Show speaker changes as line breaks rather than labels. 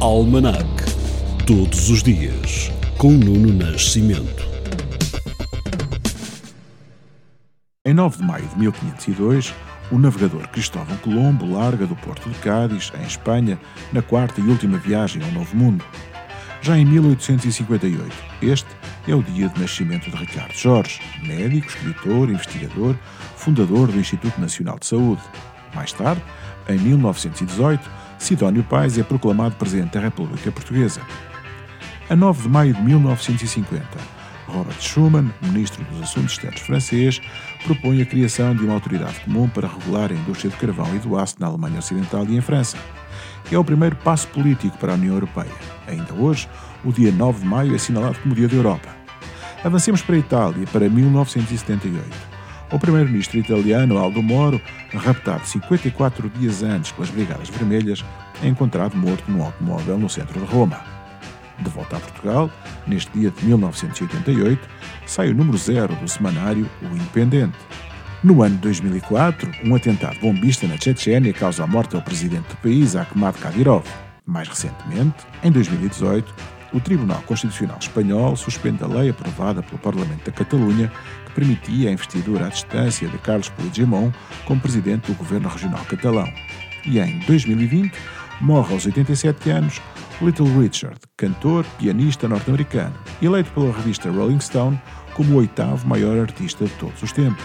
Almanac. Todos os dias, com Nuno Nascimento.
Em 9 de maio de 1502, o navegador Cristóvão Colombo larga do porto de Cádiz, em Espanha, na quarta e última viagem ao Novo Mundo. Já em 1858, este é o dia de nascimento de Ricardo Jorge, médico, escritor, investigador, fundador do Instituto Nacional de Saúde. Mais tarde, em 1918, Sidónio Pais é proclamado Presidente da República Portuguesa. A 9 de maio de 1950, Robert Schuman, Ministro dos Assuntos Externos francês, propõe a criação de uma autoridade comum para regular a indústria do carvão e do aço na Alemanha Ocidental e em França. É o primeiro passo político para a União Europeia. Ainda hoje, o dia 9 de maio é assinalado como Dia da Europa. Avancemos para a Itália, para 1978. O primeiro-ministro italiano Aldo Moro, raptado 54 dias antes pelas Brigadas Vermelhas, é encontrado morto num automóvel no centro de Roma. De volta a Portugal, neste dia de 1988, sai o número zero do semanário O Independente. No ano de 2004, um atentado bombista na Chechênia causa a morte ao presidente do país, Akhmad Kadyrov. Mais recentemente, em 2018, o Tribunal Constitucional Espanhol suspende a lei aprovada pelo Parlamento da Catalunha que permitia a investidura à distância de Carlos Puigdemont como presidente do governo regional catalão. E em 2020 morre aos 87 anos Little Richard, cantor, pianista norte-americano, eleito pela revista Rolling Stone como o oitavo maior artista de todos os tempos.